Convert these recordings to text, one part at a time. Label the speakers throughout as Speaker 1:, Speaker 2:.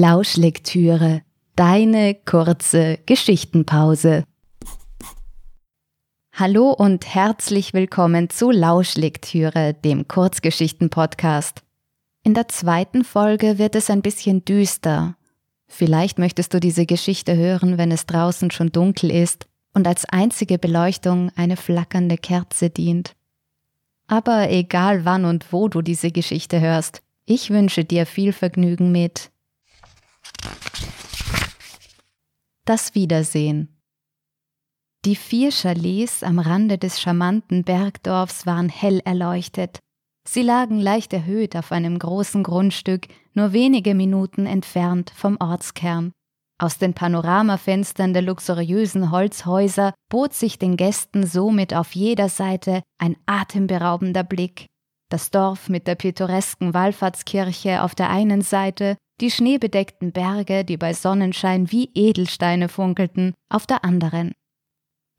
Speaker 1: Lauschlektüre, deine kurze Geschichtenpause. Hallo und herzlich willkommen zu Lauschlektüre, dem Kurzgeschichten-Podcast. In der zweiten Folge wird es ein bisschen düster. Vielleicht möchtest du diese Geschichte hören, wenn es draußen schon dunkel ist und als einzige Beleuchtung eine flackernde Kerze dient. Aber egal wann und wo du diese Geschichte hörst, ich wünsche dir viel Vergnügen mit das Wiedersehen. Die vier Chalets am Rande des charmanten Bergdorfs waren hell erleuchtet. Sie lagen leicht erhöht auf einem großen Grundstück, nur wenige Minuten entfernt vom Ortskern. Aus den Panoramafenstern der luxuriösen Holzhäuser bot sich den Gästen somit auf jeder Seite ein atemberaubender Blick. Das Dorf mit der pittoresken Wallfahrtskirche auf der einen Seite die schneebedeckten Berge, die bei Sonnenschein wie Edelsteine funkelten, auf der anderen.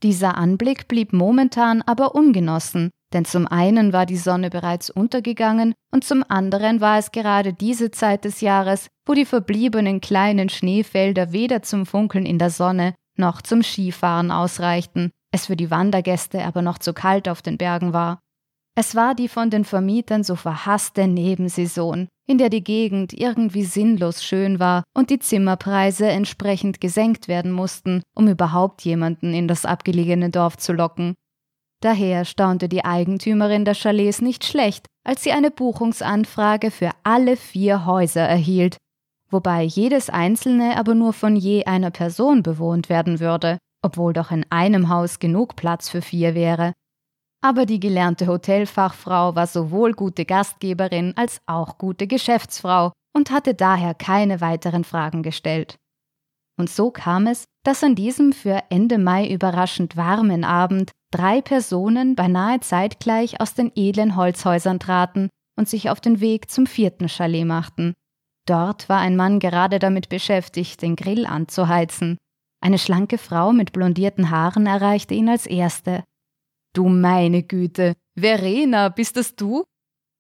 Speaker 1: Dieser Anblick blieb momentan aber ungenossen, denn zum einen war die Sonne bereits untergegangen und zum anderen war es gerade diese Zeit des Jahres, wo die verbliebenen kleinen Schneefelder weder zum Funkeln in der Sonne noch zum Skifahren ausreichten, es für die Wandergäste aber noch zu kalt auf den Bergen war. Es war die von den Vermietern so verhasste Nebensaison, in der die Gegend irgendwie sinnlos schön war und die Zimmerpreise entsprechend gesenkt werden mussten, um überhaupt jemanden in das abgelegene Dorf zu locken. Daher staunte die Eigentümerin der Chalets nicht schlecht, als sie eine Buchungsanfrage für alle vier Häuser erhielt, wobei jedes einzelne aber nur von je einer Person bewohnt werden würde, obwohl doch in einem Haus genug Platz für vier wäre. Aber die gelernte Hotelfachfrau war sowohl gute Gastgeberin als auch gute Geschäftsfrau und hatte daher keine weiteren Fragen gestellt. Und so kam es, dass an diesem für Ende Mai überraschend warmen Abend drei Personen beinahe zeitgleich aus den edlen Holzhäusern traten und sich auf den Weg zum vierten Chalet machten. Dort war ein Mann gerade damit beschäftigt, den Grill anzuheizen. Eine schlanke Frau mit blondierten Haaren erreichte ihn als erste. Du meine Güte, Verena, bist das du?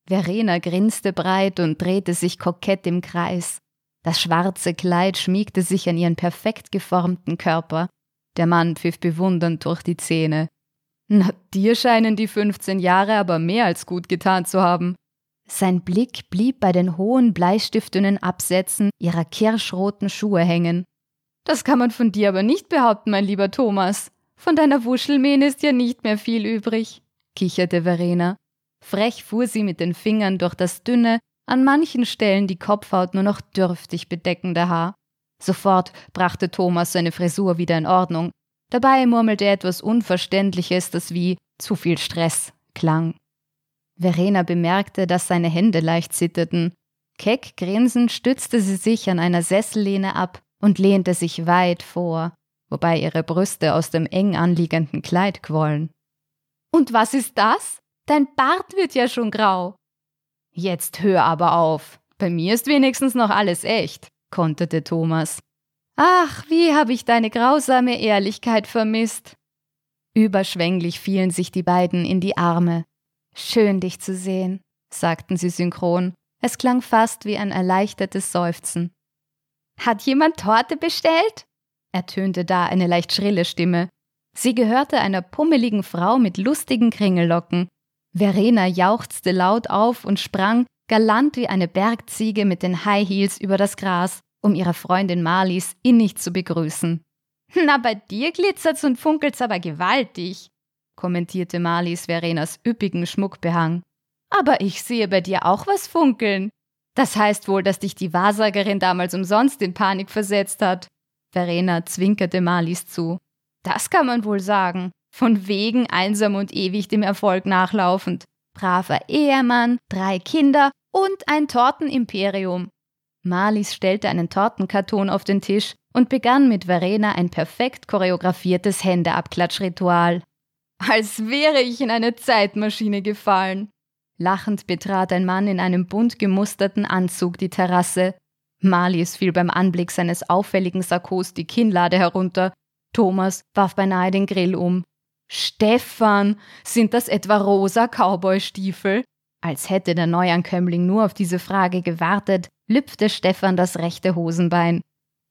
Speaker 1: Verena grinste breit und drehte sich kokett im Kreis. Das schwarze Kleid schmiegte sich an ihren perfekt geformten Körper. Der Mann pfiff bewundernd durch die Zähne. Na, dir scheinen die 15 Jahre aber mehr als gut getan zu haben. Sein Blick blieb bei den hohen bleistiftenen Absätzen ihrer kirschroten Schuhe hängen. Das kann man von dir aber nicht behaupten, mein lieber Thomas. Von deiner Wuschelmähne ist ja nicht mehr viel übrig, kicherte Verena. Frech fuhr sie mit den Fingern durch das dünne, an manchen Stellen die Kopfhaut nur noch dürftig bedeckende Haar. Sofort brachte Thomas seine Frisur wieder in Ordnung. Dabei murmelte er etwas Unverständliches, das wie zu viel Stress klang. Verena bemerkte, dass seine Hände leicht zitterten. Keck grinsend stützte sie sich an einer Sessellehne ab und lehnte sich weit vor wobei ihre Brüste aus dem eng anliegenden Kleid quollen. Und was ist das? Dein Bart wird ja schon grau. Jetzt hör aber auf. Bei mir ist wenigstens noch alles echt, konterte Thomas. Ach, wie habe ich deine grausame Ehrlichkeit vermisst. Überschwänglich fielen sich die beiden in die Arme. Schön dich zu sehen, sagten sie synchron. Es klang fast wie ein erleichtertes Seufzen. Hat jemand Torte bestellt? Ertönte da eine leicht schrille Stimme. Sie gehörte einer pummeligen Frau mit lustigen Kringellocken. Verena jauchzte laut auf und sprang, galant wie eine Bergziege mit den High Heels über das Gras, um ihre Freundin Marlies innig zu begrüßen. Na, bei dir glitzert's und funkelt's aber gewaltig, kommentierte Marlies Verenas üppigen Schmuckbehang. Aber ich sehe bei dir auch was funkeln. Das heißt wohl, dass dich die Wahrsagerin damals umsonst in Panik versetzt hat. Verena zwinkerte Marlies zu. Das kann man wohl sagen. Von wegen einsam und ewig dem Erfolg nachlaufend. Braver Ehemann, drei Kinder und ein Tortenimperium. Marlies stellte einen Tortenkarton auf den Tisch und begann mit Verena ein perfekt choreografiertes Händeabklatschritual. Als wäre ich in eine Zeitmaschine gefallen. Lachend betrat ein Mann in einem bunt gemusterten Anzug die Terrasse Marlies fiel beim Anblick seines auffälligen Sakkos die Kinnlade herunter. Thomas warf beinahe den Grill um. Stefan, sind das etwa rosa Cowboystiefel? Als hätte der Neuankömmling nur auf diese Frage gewartet, lüpfte Stefan das rechte Hosenbein.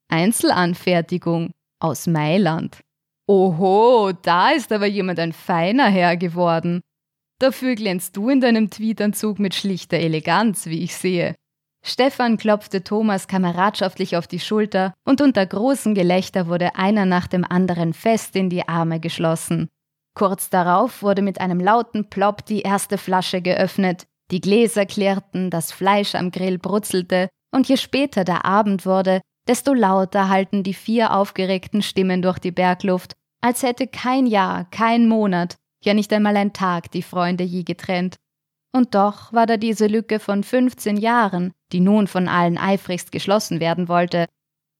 Speaker 1: Einzelanfertigung aus Mailand. Oho, da ist aber jemand ein feiner Herr geworden. Dafür glänzt du in deinem Tweetanzug mit schlichter Eleganz, wie ich sehe. Stefan klopfte Thomas kameradschaftlich auf die Schulter und unter großem Gelächter wurde einer nach dem anderen fest in die Arme geschlossen. Kurz darauf wurde mit einem lauten Plopp die erste Flasche geöffnet, die Gläser klirrten, das Fleisch am Grill brutzelte, und je später der Abend wurde, desto lauter hallten die vier aufgeregten Stimmen durch die Bergluft, als hätte kein Jahr, kein Monat, ja nicht einmal ein Tag die Freunde je getrennt. Und doch war da diese Lücke von 15 Jahren, die nun von allen eifrigst geschlossen werden wollte.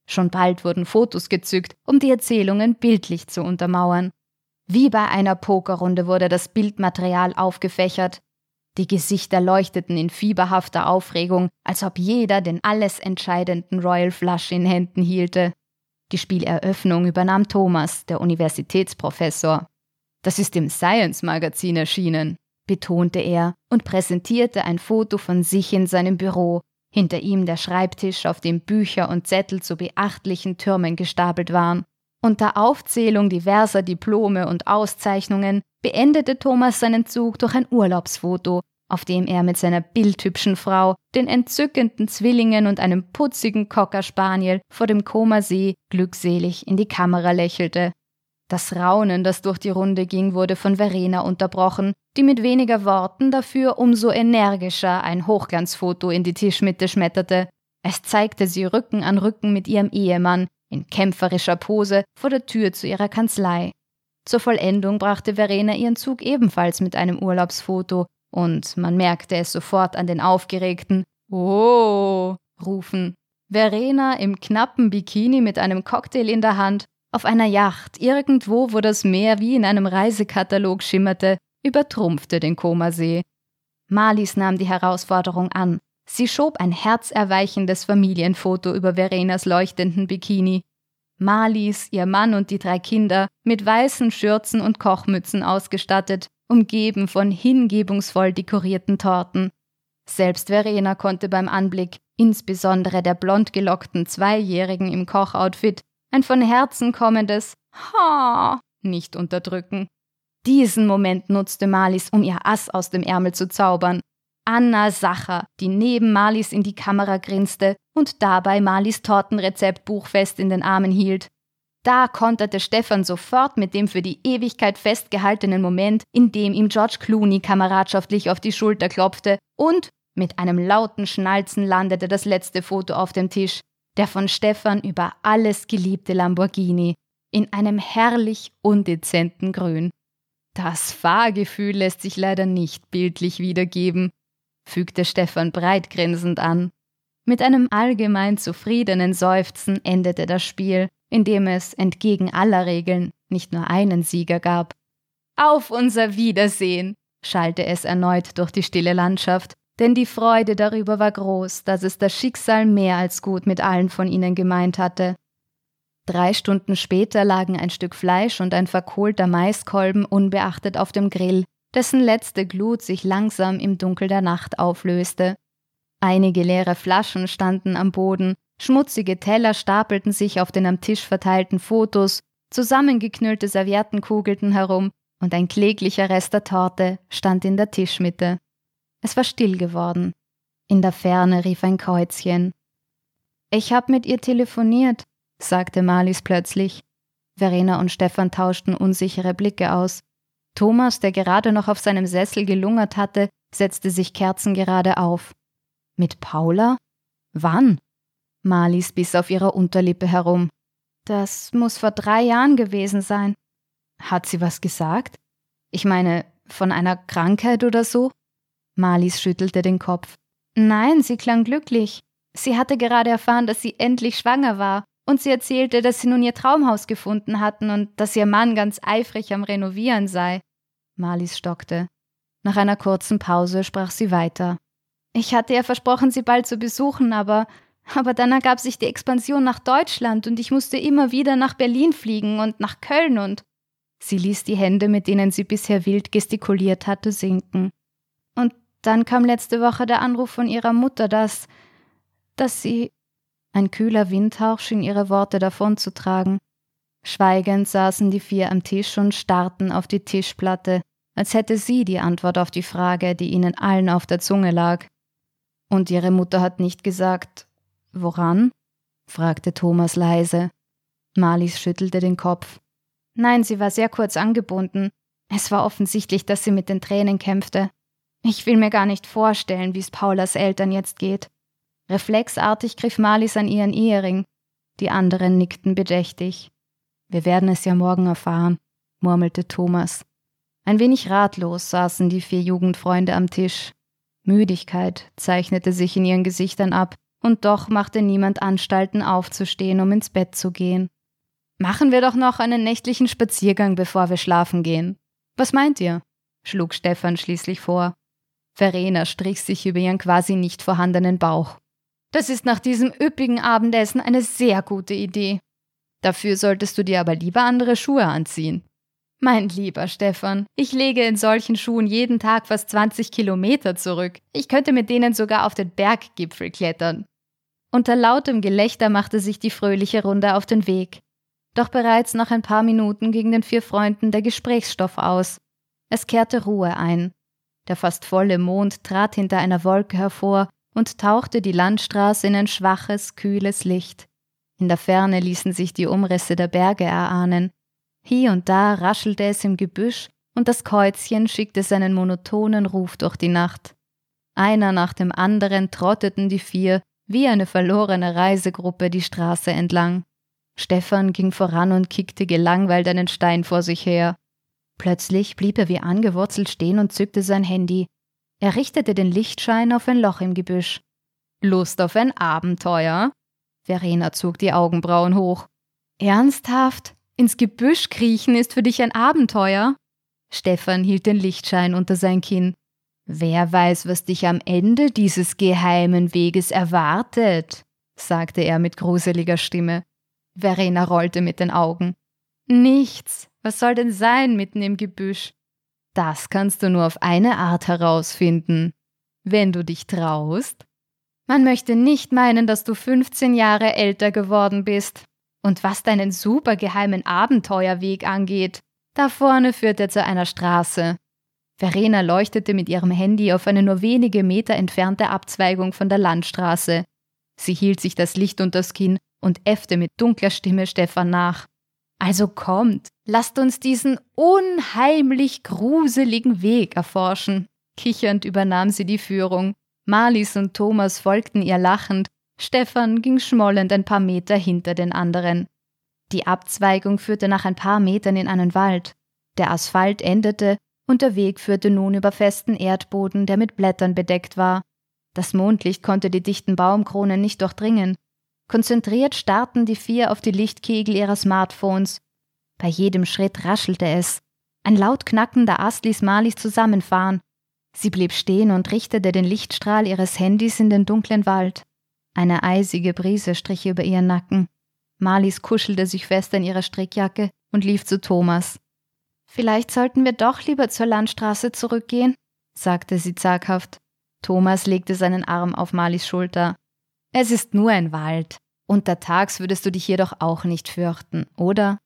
Speaker 1: Schon bald wurden Fotos gezückt, um die Erzählungen bildlich zu untermauern. Wie bei einer Pokerrunde wurde das Bildmaterial aufgefächert. Die Gesichter leuchteten in fieberhafter Aufregung, als ob jeder den alles entscheidenden Royal Flush in Händen hielte. Die Spieleröffnung übernahm Thomas, der Universitätsprofessor. Das ist im Science Magazin erschienen, betonte er und präsentierte ein Foto von sich in seinem Büro, hinter ihm der Schreibtisch, auf dem Bücher und Zettel zu beachtlichen Türmen gestapelt waren. Unter Aufzählung diverser Diplome und Auszeichnungen beendete Thomas seinen Zug durch ein Urlaubsfoto, auf dem er mit seiner bildhübschen Frau, den entzückenden Zwillingen und einem putzigen Cocker Spaniel vor dem Comersee glückselig in die Kamera lächelte. Das Raunen, das durch die Runde ging, wurde von Verena unterbrochen, die mit weniger Worten dafür umso energischer ein Hochglanzfoto in die Tischmitte schmetterte. Es zeigte sie Rücken an Rücken mit ihrem Ehemann, in kämpferischer Pose vor der Tür zu ihrer Kanzlei. Zur Vollendung brachte Verena ihren Zug ebenfalls mit einem Urlaubsfoto, und man merkte es sofort an den aufgeregten Oh rufen. Verena im knappen Bikini mit einem Cocktail in der Hand, auf einer Yacht, irgendwo, wo das Meer wie in einem Reisekatalog schimmerte, übertrumpfte den Komasee. Marlies nahm die Herausforderung an. Sie schob ein herzerweichendes Familienfoto über Verenas leuchtenden Bikini. Marlies, ihr Mann und die drei Kinder, mit weißen Schürzen und Kochmützen ausgestattet, umgeben von hingebungsvoll dekorierten Torten. Selbst Verena konnte beim Anblick, insbesondere der blond gelockten Zweijährigen im Kochoutfit, ein von Herzen kommendes Ha nicht unterdrücken. Diesen Moment nutzte Marlies, um ihr Ass aus dem Ärmel zu zaubern. Anna Sacher, die neben Marlies in die Kamera grinste und dabei Marlies Tortenrezeptbuch fest in den Armen hielt. Da konterte Stefan sofort mit dem für die Ewigkeit festgehaltenen Moment, in dem ihm George Clooney kameradschaftlich auf die Schulter klopfte und mit einem lauten Schnalzen landete das letzte Foto auf dem Tisch, der von Stefan über alles geliebte Lamborghini, in einem herrlich undezenten Grün. Das Fahrgefühl lässt sich leider nicht bildlich wiedergeben, fügte Stefan breitgrinsend an. Mit einem allgemein zufriedenen Seufzen endete das Spiel, in dem es entgegen aller Regeln nicht nur einen Sieger gab. Auf unser Wiedersehen, schallte es erneut durch die stille Landschaft, denn die Freude darüber war groß, dass es das Schicksal mehr als gut mit allen von ihnen gemeint hatte. Drei Stunden später lagen ein Stück Fleisch und ein verkohlter Maiskolben unbeachtet auf dem Grill, dessen letzte Glut sich langsam im Dunkel der Nacht auflöste. Einige leere Flaschen standen am Boden, schmutzige Teller stapelten sich auf den am Tisch verteilten Fotos, zusammengeknüllte Servietten kugelten herum und ein kläglicher Rest der Torte stand in der Tischmitte. Es war still geworden. In der Ferne rief ein Käuzchen. Ich hab mit ihr telefoniert, sagte Marlies plötzlich. Verena und Stefan tauschten unsichere Blicke aus. Thomas, der gerade noch auf seinem Sessel gelungert hatte, setzte sich kerzengerade auf. Mit Paula? Wann? Marlies biss auf ihrer Unterlippe herum. Das muss vor drei Jahren gewesen sein. Hat sie was gesagt? Ich meine, von einer Krankheit oder so? Marlies schüttelte den Kopf. Nein, sie klang glücklich. Sie hatte gerade erfahren, dass sie endlich schwanger war, und sie erzählte, dass sie nun ihr Traumhaus gefunden hatten und dass ihr Mann ganz eifrig am Renovieren sei. Marlies stockte. Nach einer kurzen Pause sprach sie weiter. Ich hatte ihr versprochen, sie bald zu besuchen, aber Aber dann ergab sich die Expansion nach Deutschland und ich musste immer wieder nach Berlin fliegen und nach Köln und. Sie ließ die Hände, mit denen sie bisher wild gestikuliert hatte, sinken. Dann kam letzte Woche der Anruf von ihrer Mutter, dass. dass sie. Ein kühler Windhauch schien ihre Worte davonzutragen. Schweigend saßen die vier am Tisch und starrten auf die Tischplatte, als hätte sie die Antwort auf die Frage, die ihnen allen auf der Zunge lag. Und ihre Mutter hat nicht gesagt, woran? fragte Thomas leise. Marlies schüttelte den Kopf. Nein, sie war sehr kurz angebunden. Es war offensichtlich, dass sie mit den Tränen kämpfte. Ich will mir gar nicht vorstellen, wie es Paulas Eltern jetzt geht. Reflexartig griff Marlies an ihren Ehering. Die anderen nickten bedächtig. Wir werden es ja morgen erfahren, murmelte Thomas. Ein wenig ratlos saßen die vier Jugendfreunde am Tisch. Müdigkeit zeichnete sich in ihren Gesichtern ab, und doch machte niemand Anstalten aufzustehen, um ins Bett zu gehen. Machen wir doch noch einen nächtlichen Spaziergang, bevor wir schlafen gehen. Was meint ihr? schlug Stefan schließlich vor. Verena strich sich über ihren quasi nicht vorhandenen Bauch. Das ist nach diesem üppigen Abendessen eine sehr gute Idee. Dafür solltest du dir aber lieber andere Schuhe anziehen. Mein lieber Stefan, ich lege in solchen Schuhen jeden Tag fast 20 Kilometer zurück. Ich könnte mit denen sogar auf den Berggipfel klettern. Unter lautem Gelächter machte sich die fröhliche Runde auf den Weg. Doch bereits nach ein paar Minuten ging den vier Freunden der Gesprächsstoff aus. Es kehrte Ruhe ein. Der fast volle Mond trat hinter einer Wolke hervor und tauchte die Landstraße in ein schwaches, kühles Licht. In der Ferne ließen sich die Umrisse der Berge erahnen, hier und da raschelte es im Gebüsch und das Käuzchen schickte seinen monotonen Ruf durch die Nacht. Einer nach dem anderen trotteten die vier wie eine verlorene Reisegruppe die Straße entlang. Stefan ging voran und kickte gelangweilt einen Stein vor sich her. Plötzlich blieb er wie angewurzelt stehen und zückte sein Handy. Er richtete den Lichtschein auf ein Loch im Gebüsch. Lust auf ein Abenteuer? Verena zog die Augenbrauen hoch. Ernsthaft? Ins Gebüsch kriechen ist für dich ein Abenteuer? Stefan hielt den Lichtschein unter sein Kinn. Wer weiß, was dich am Ende dieses geheimen Weges erwartet, sagte er mit gruseliger Stimme. Verena rollte mit den Augen. Nichts. Was soll denn sein mitten im Gebüsch? Das kannst du nur auf eine Art herausfinden. Wenn du dich traust. Man möchte nicht meinen, dass du 15 Jahre älter geworden bist. Und was deinen supergeheimen Abenteuerweg angeht, da vorne führt er zu einer Straße. Verena leuchtete mit ihrem Handy auf eine nur wenige Meter entfernte Abzweigung von der Landstraße. Sie hielt sich das Licht unters Kinn und äffte mit dunkler Stimme Stefan nach. Also kommt, lasst uns diesen unheimlich gruseligen Weg erforschen. Kichernd übernahm sie die Führung. Marlies und Thomas folgten ihr lachend Stefan ging schmollend ein paar Meter hinter den anderen. Die Abzweigung führte nach ein paar Metern in einen Wald. Der Asphalt endete und der Weg führte nun über festen Erdboden, der mit Blättern bedeckt war. Das Mondlicht konnte die dichten Baumkronen nicht durchdringen. Konzentriert starrten die vier auf die Lichtkegel ihrer Smartphones. Bei jedem Schritt raschelte es. Ein laut knackender Ast ließ Marlies zusammenfahren. Sie blieb stehen und richtete den Lichtstrahl ihres Handys in den dunklen Wald. Eine eisige Brise strich über ihren Nacken. Marlies kuschelte sich fest in ihrer Strickjacke und lief zu Thomas. Vielleicht sollten wir doch lieber zur Landstraße zurückgehen, sagte sie zaghaft. Thomas legte seinen Arm auf Marlies Schulter. Es ist nur ein Wald. Untertags würdest du dich jedoch auch nicht fürchten, oder?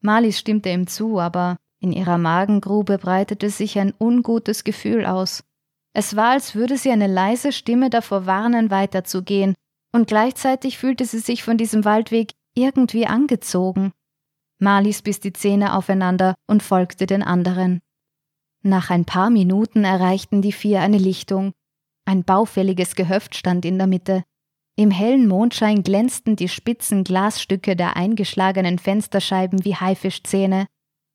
Speaker 1: Marlies stimmte ihm zu, aber in ihrer Magengrube breitete sich ein ungutes Gefühl aus. Es war, als würde sie eine leise Stimme davor warnen, weiterzugehen, und gleichzeitig fühlte sie sich von diesem Waldweg irgendwie angezogen. Marlies biss die Zähne aufeinander und folgte den anderen. Nach ein paar Minuten erreichten die vier eine Lichtung. Ein baufälliges Gehöft stand in der Mitte. Im hellen Mondschein glänzten die spitzen Glasstücke der eingeschlagenen Fensterscheiben wie Haifischzähne.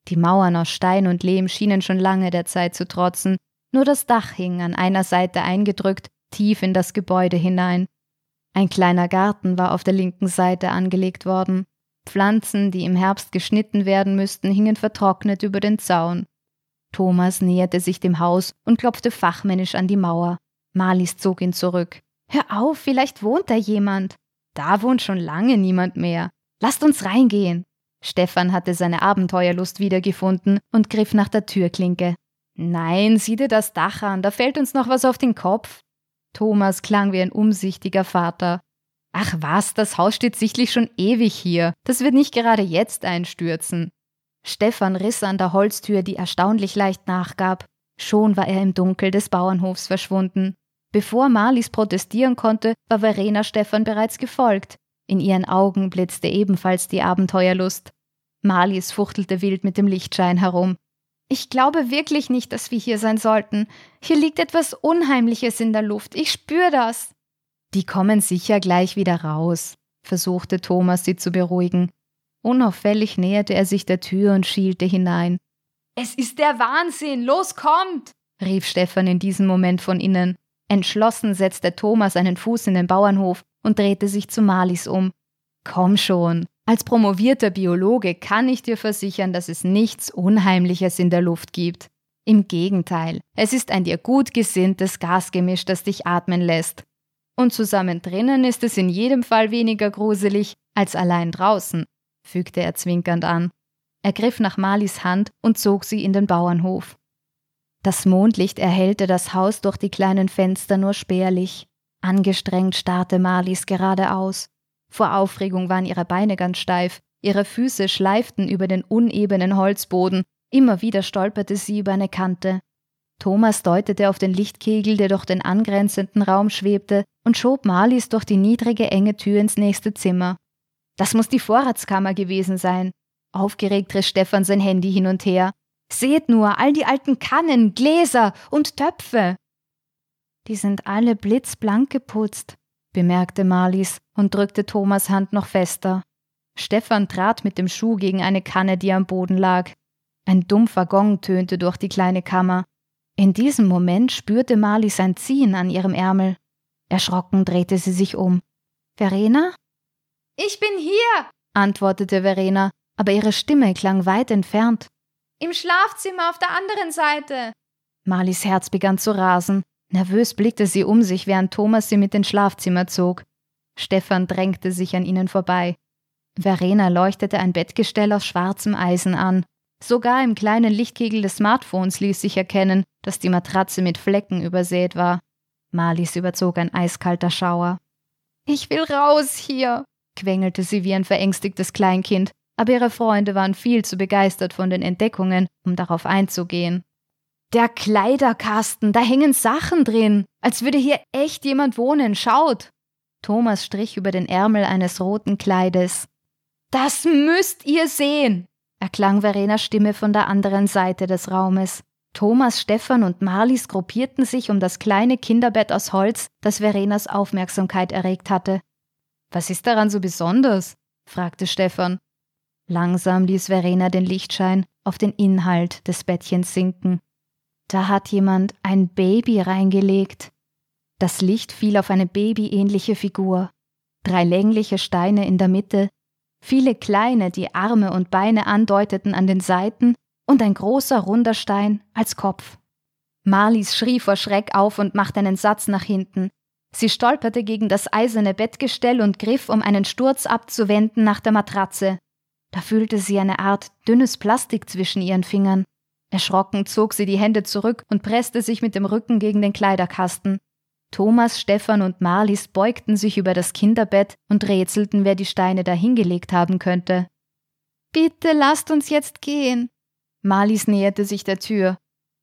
Speaker 1: Die Mauern aus Stein und Lehm schienen schon lange der Zeit zu trotzen, nur das Dach hing an einer Seite eingedrückt, tief in das Gebäude hinein. Ein kleiner Garten war auf der linken Seite angelegt worden. Pflanzen, die im Herbst geschnitten werden müssten, hingen vertrocknet über den Zaun. Thomas näherte sich dem Haus und klopfte fachmännisch an die Mauer. Marlies zog ihn zurück. Hör auf, vielleicht wohnt da jemand. Da wohnt schon lange niemand mehr. Lasst uns reingehen. Stefan hatte seine Abenteuerlust wiedergefunden und griff nach der Türklinke. Nein, sieh dir das Dach an, da fällt uns noch was auf den Kopf. Thomas klang wie ein umsichtiger Vater. Ach was, das Haus steht sichtlich schon ewig hier. Das wird nicht gerade jetzt einstürzen. Stefan riss an der Holztür, die erstaunlich leicht nachgab. Schon war er im Dunkel des Bauernhofs verschwunden. Bevor Marlies protestieren konnte, war Verena Stefan bereits gefolgt. In ihren Augen blitzte ebenfalls die Abenteuerlust. Marlies fuchtelte wild mit dem Lichtschein herum. Ich glaube wirklich nicht, dass wir hier sein sollten. Hier liegt etwas Unheimliches in der Luft. Ich spüre das. Die kommen sicher gleich wieder raus, versuchte Thomas sie zu beruhigen. Unauffällig näherte er sich der Tür und schielte hinein. Es ist der Wahnsinn. Los, kommt! rief Stefan in diesem Moment von innen. Entschlossen setzte Thomas einen Fuß in den Bauernhof und drehte sich zu Marlies um. Komm schon. Als promovierter Biologe kann ich dir versichern, dass es nichts Unheimliches in der Luft gibt. Im Gegenteil, es ist ein dir gut gesinntes Gasgemisch, das dich atmen lässt. Und zusammen drinnen ist es in jedem Fall weniger gruselig als allein draußen, fügte er zwinkernd an. Er griff nach Marlies Hand und zog sie in den Bauernhof. Das Mondlicht erhellte das Haus durch die kleinen Fenster nur spärlich. Angestrengt starrte Marlies geradeaus. Vor Aufregung waren ihre Beine ganz steif, ihre Füße schleiften über den unebenen Holzboden, immer wieder stolperte sie über eine Kante. Thomas deutete auf den Lichtkegel, der durch den angrenzenden Raum schwebte, und schob Marlies durch die niedrige enge Tür ins nächste Zimmer. Das muss die Vorratskammer gewesen sein. Aufgeregt riss Stefan sein Handy hin und her. Seht nur, all die alten Kannen, Gläser und Töpfe. Die sind alle blitzblank geputzt, bemerkte Marlies und drückte Thomas Hand noch fester. Stefan trat mit dem Schuh gegen eine Kanne, die am Boden lag. Ein dumpfer Gong tönte durch die kleine Kammer. In diesem Moment spürte Marlies ein Ziehen an ihrem Ärmel. Erschrocken drehte sie sich um. Verena? Ich bin hier, antwortete Verena, aber ihre Stimme klang weit entfernt. Im Schlafzimmer auf der anderen Seite. Marlies Herz begann zu rasen. Nervös blickte sie um sich, während Thomas sie mit ins Schlafzimmer zog. Stefan drängte sich an ihnen vorbei. Verena leuchtete ein Bettgestell aus schwarzem Eisen an. Sogar im kleinen Lichtkegel des Smartphones ließ sich erkennen, dass die Matratze mit Flecken übersät war. Marlies überzog ein eiskalter Schauer. Ich will raus hier, quengelte sie wie ein verängstigtes Kleinkind aber ihre Freunde waren viel zu begeistert von den Entdeckungen, um darauf einzugehen. Der Kleiderkasten, da hängen Sachen drin, als würde hier echt jemand wohnen, schaut. Thomas strich über den Ärmel eines roten Kleides. Das müsst ihr sehen, erklang Verenas Stimme von der anderen Seite des Raumes. Thomas, Stefan und Marlies gruppierten sich um das kleine Kinderbett aus Holz, das Verenas Aufmerksamkeit erregt hatte. Was ist daran so besonders? fragte Stefan. Langsam ließ Verena den Lichtschein auf den Inhalt des Bettchens sinken. Da hat jemand ein Baby reingelegt. Das Licht fiel auf eine babyähnliche Figur. Drei längliche Steine in der Mitte, viele kleine, die Arme und Beine andeuteten an den Seiten und ein großer runder Stein als Kopf. Marlies schrie vor Schreck auf und machte einen Satz nach hinten. Sie stolperte gegen das eiserne Bettgestell und griff, um einen Sturz abzuwenden, nach der Matratze. Da fühlte sie eine Art dünnes Plastik zwischen ihren Fingern. Erschrocken zog sie die Hände zurück und presste sich mit dem Rücken gegen den Kleiderkasten. Thomas, Stefan und Marlies beugten sich über das Kinderbett und rätselten, wer die Steine dahingelegt haben könnte. Bitte lasst uns jetzt gehen. Marlies näherte sich der Tür.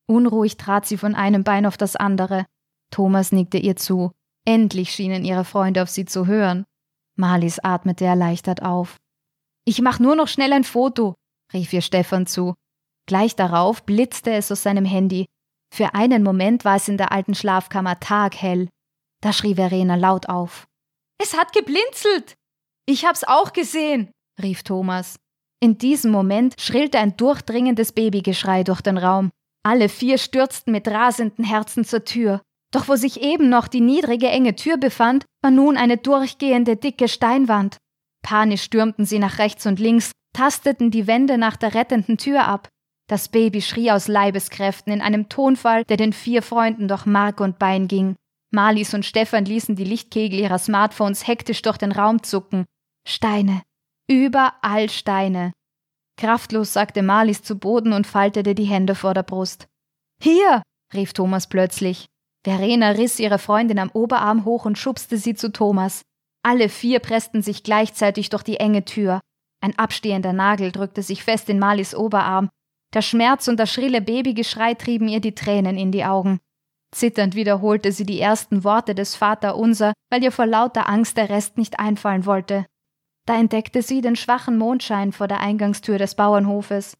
Speaker 1: Unruhig trat sie von einem Bein auf das andere. Thomas nickte ihr zu. Endlich schienen ihre Freunde auf sie zu hören. Marlies atmete erleichtert auf. Ich mach nur noch schnell ein Foto, rief ihr Stefan zu. Gleich darauf blitzte es aus seinem Handy. Für einen Moment war es in der alten Schlafkammer taghell. Da schrie Verena laut auf. Es hat geblinzelt! Ich hab's auch gesehen, rief Thomas. In diesem Moment schrillte ein durchdringendes Babygeschrei durch den Raum. Alle vier stürzten mit rasenden Herzen zur Tür. Doch wo sich eben noch die niedrige enge Tür befand, war nun eine durchgehende dicke Steinwand. Panisch stürmten sie nach rechts und links, tasteten die Wände nach der rettenden Tür ab. Das Baby schrie aus Leibeskräften in einem Tonfall, der den vier Freunden durch Mark und Bein ging. Marlies und Stefan ließen die Lichtkegel ihrer Smartphones hektisch durch den Raum zucken. Steine. Überall Steine. Kraftlos sagte Marlies zu Boden und faltete die Hände vor der Brust. Hier! rief Thomas plötzlich. Verena riss ihre Freundin am Oberarm hoch und schubste sie zu Thomas. Alle vier pressten sich gleichzeitig durch die enge Tür. Ein abstehender Nagel drückte sich fest in Marlies Oberarm. Der Schmerz und das schrille Babygeschrei trieben ihr die Tränen in die Augen. Zitternd wiederholte sie die ersten Worte des Vaterunser, weil ihr vor lauter Angst der Rest nicht einfallen wollte. Da entdeckte sie den schwachen Mondschein vor der Eingangstür des Bauernhofes.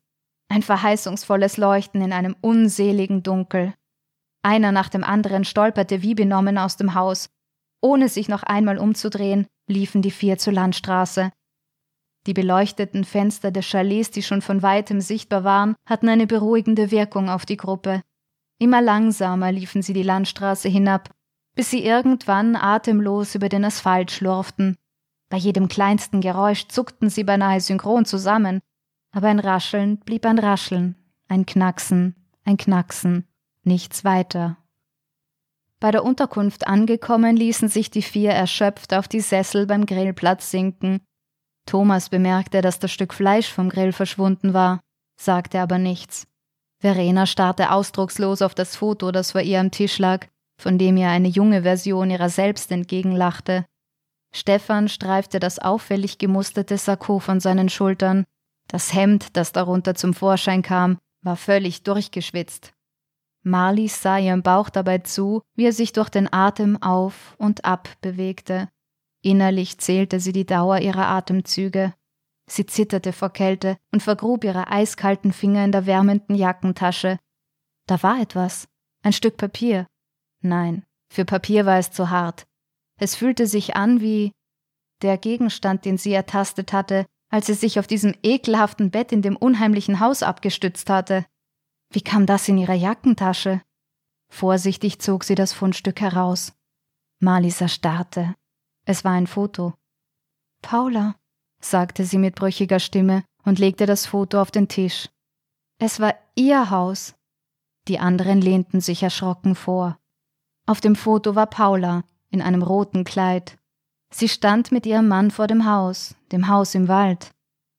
Speaker 1: Ein verheißungsvolles Leuchten in einem unseligen Dunkel. Einer nach dem anderen stolperte wie benommen aus dem Haus. Ohne sich noch einmal umzudrehen, liefen die vier zur Landstraße. Die beleuchteten Fenster des Chalets, die schon von weitem sichtbar waren, hatten eine beruhigende Wirkung auf die Gruppe. Immer langsamer liefen sie die Landstraße hinab, bis sie irgendwann atemlos über den Asphalt schlurften. Bei jedem kleinsten Geräusch zuckten sie beinahe synchron zusammen, aber ein Rascheln blieb ein Rascheln, ein Knacksen, ein Knacksen, nichts weiter. Bei der Unterkunft angekommen, ließen sich die vier erschöpft auf die Sessel beim Grillplatz sinken. Thomas bemerkte, dass das Stück Fleisch vom Grill verschwunden war, sagte aber nichts. Verena starrte ausdruckslos auf das Foto, das vor ihr am Tisch lag, von dem ihr eine junge Version ihrer selbst entgegenlachte. Stefan streifte das auffällig gemusterte Sakko von seinen Schultern. Das Hemd, das darunter zum Vorschein kam, war völlig durchgeschwitzt. Marlies sah ihrem Bauch dabei zu, wie er sich durch den Atem auf und ab bewegte. Innerlich zählte sie die Dauer ihrer Atemzüge. Sie zitterte vor Kälte und vergrub ihre eiskalten Finger in der wärmenden Jackentasche. Da war etwas. Ein Stück Papier. Nein, für Papier war es zu hart. Es fühlte sich an wie der Gegenstand, den sie ertastet hatte, als sie sich auf diesem ekelhaften Bett in dem unheimlichen Haus abgestützt hatte. Wie kam das in ihre Jackentasche? Vorsichtig zog sie das Fundstück heraus. Marlisa starrte. Es war ein Foto. Paula, sagte sie mit brüchiger Stimme und legte das Foto auf den Tisch. Es war ihr Haus. Die anderen lehnten sich erschrocken vor. Auf dem Foto war Paula in einem roten Kleid. Sie stand mit ihrem Mann vor dem Haus, dem Haus im Wald.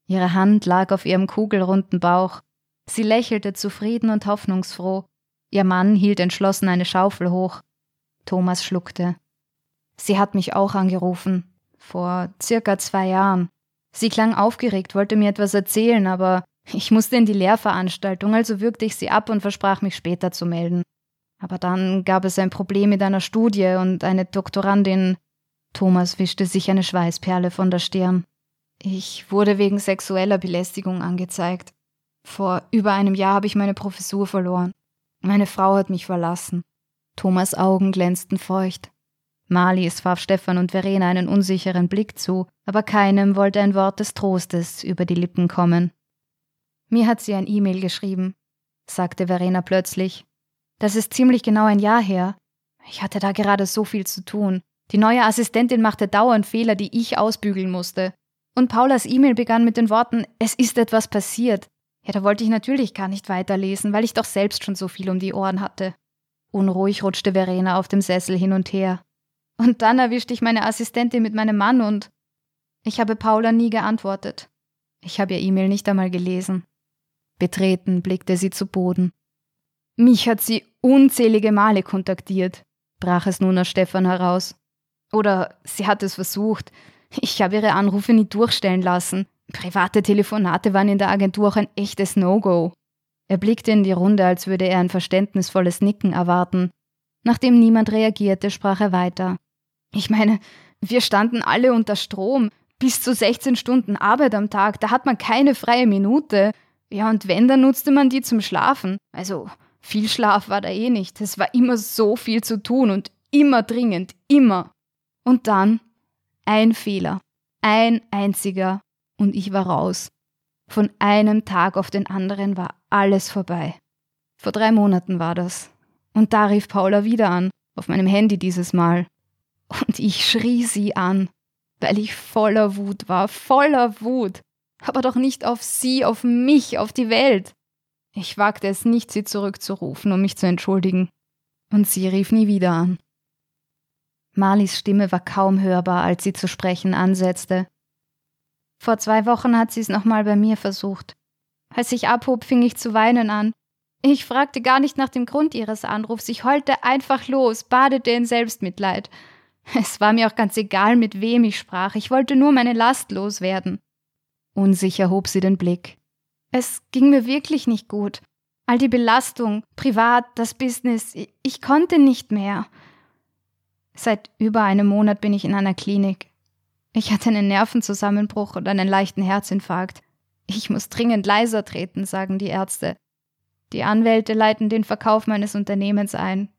Speaker 1: Ihre Hand lag auf ihrem kugelrunden Bauch. Sie lächelte zufrieden und hoffnungsfroh. Ihr Mann hielt entschlossen eine Schaufel hoch. Thomas schluckte. Sie hat mich auch angerufen. Vor circa zwei Jahren. Sie klang aufgeregt, wollte mir etwas erzählen, aber ich musste in die Lehrveranstaltung, also würgte ich sie ab und versprach mich später zu melden. Aber dann gab es ein Problem mit einer Studie und eine Doktorandin. Thomas wischte sich eine Schweißperle von der Stirn. Ich wurde wegen sexueller Belästigung angezeigt. Vor über einem Jahr habe ich meine Professur verloren. Meine Frau hat mich verlassen. Thomas Augen glänzten feucht. Marlies warf Stefan und Verena einen unsicheren Blick zu, aber keinem wollte ein Wort des Trostes über die Lippen kommen. Mir hat sie ein E-Mail geschrieben, sagte Verena plötzlich. Das ist ziemlich genau ein Jahr her. Ich hatte da gerade so viel zu tun. Die neue Assistentin machte dauernd Fehler, die ich ausbügeln musste. Und Paulas E-Mail begann mit den Worten, es ist etwas passiert. Ja, da wollte ich natürlich gar nicht weiterlesen, weil ich doch selbst schon so viel um die Ohren hatte. Unruhig rutschte Verena auf dem Sessel hin und her. Und dann erwischte ich meine Assistentin mit meinem Mann und ich habe Paula nie geantwortet. Ich habe ihr E-Mail nicht einmal gelesen. Betreten blickte sie zu Boden. Mich hat sie unzählige Male kontaktiert, brach es nun aus Stefan heraus. Oder sie hat es versucht. Ich habe ihre Anrufe nie durchstellen lassen. Private Telefonate waren in der Agentur auch ein echtes No-Go. Er blickte in die Runde, als würde er ein verständnisvolles Nicken erwarten. Nachdem niemand reagierte, sprach er weiter. Ich meine, wir standen alle unter Strom. Bis zu 16 Stunden Arbeit am Tag, da hat man keine freie Minute. Ja, und wenn, dann nutzte man die zum Schlafen. Also, viel Schlaf war da eh nicht. Es war immer so viel zu tun und immer dringend, immer. Und dann ein Fehler. Ein einziger. Und ich war raus. Von einem Tag auf den anderen war alles vorbei. Vor drei Monaten war das. Und da rief Paula wieder an, auf meinem Handy dieses Mal. Und ich schrie sie an, weil ich voller Wut war, voller Wut. Aber doch nicht auf sie, auf mich, auf die Welt. Ich wagte es nicht, sie zurückzurufen, um mich zu entschuldigen. Und sie rief nie wieder an. Marlies Stimme war kaum hörbar, als sie zu sprechen ansetzte. Vor zwei Wochen hat sie es nochmal bei mir versucht. Als ich abhob, fing ich zu weinen an. Ich fragte gar nicht nach dem Grund ihres Anrufs, ich heulte einfach los, badete in Selbstmitleid. Es war mir auch ganz egal, mit wem ich sprach, ich wollte nur meine Last loswerden. Unsicher hob sie den Blick. Es ging mir wirklich nicht gut. All die Belastung, privat, das Business, ich konnte nicht mehr. Seit über einem Monat bin ich in einer Klinik. Ich hatte einen Nervenzusammenbruch und einen leichten Herzinfarkt. Ich muss dringend leiser treten, sagen die Ärzte. Die Anwälte leiten den Verkauf meines Unternehmens ein.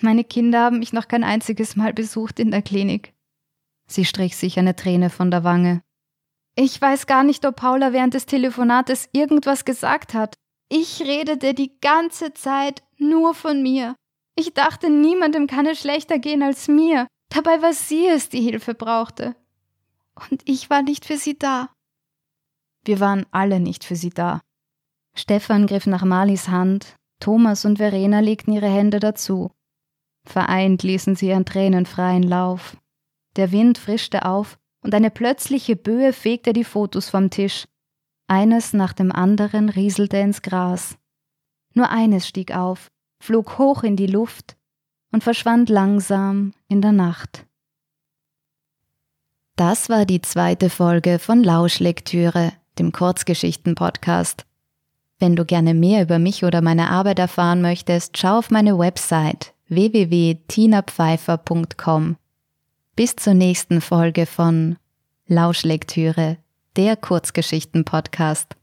Speaker 1: Meine Kinder haben mich noch kein einziges Mal besucht in der Klinik. Sie strich sich eine Träne von der Wange. Ich weiß gar nicht, ob Paula während des Telefonates irgendwas gesagt hat. Ich redete die ganze Zeit nur von mir. Ich dachte, niemandem kann es schlechter gehen als mir. Dabei war sie es, die Hilfe brauchte. Und ich war nicht für sie da. Wir waren alle nicht für sie da. Stefan griff nach Marlies Hand, Thomas und Verena legten ihre Hände dazu. Vereint ließen sie ihren Tränen freien Lauf. Der Wind frischte auf und eine plötzliche Böe fegte die Fotos vom Tisch. Eines nach dem anderen rieselte ins Gras. Nur eines stieg auf, flog hoch in die Luft und verschwand langsam in der Nacht. Das war die zweite Folge von Lauschlektüre, dem Kurzgeschichten-Podcast. Wenn du gerne mehr über mich oder meine Arbeit erfahren möchtest, schau auf meine Website www.tinapfeifer.com. Bis zur nächsten Folge von Lauschlektüre, der Kurzgeschichten-Podcast.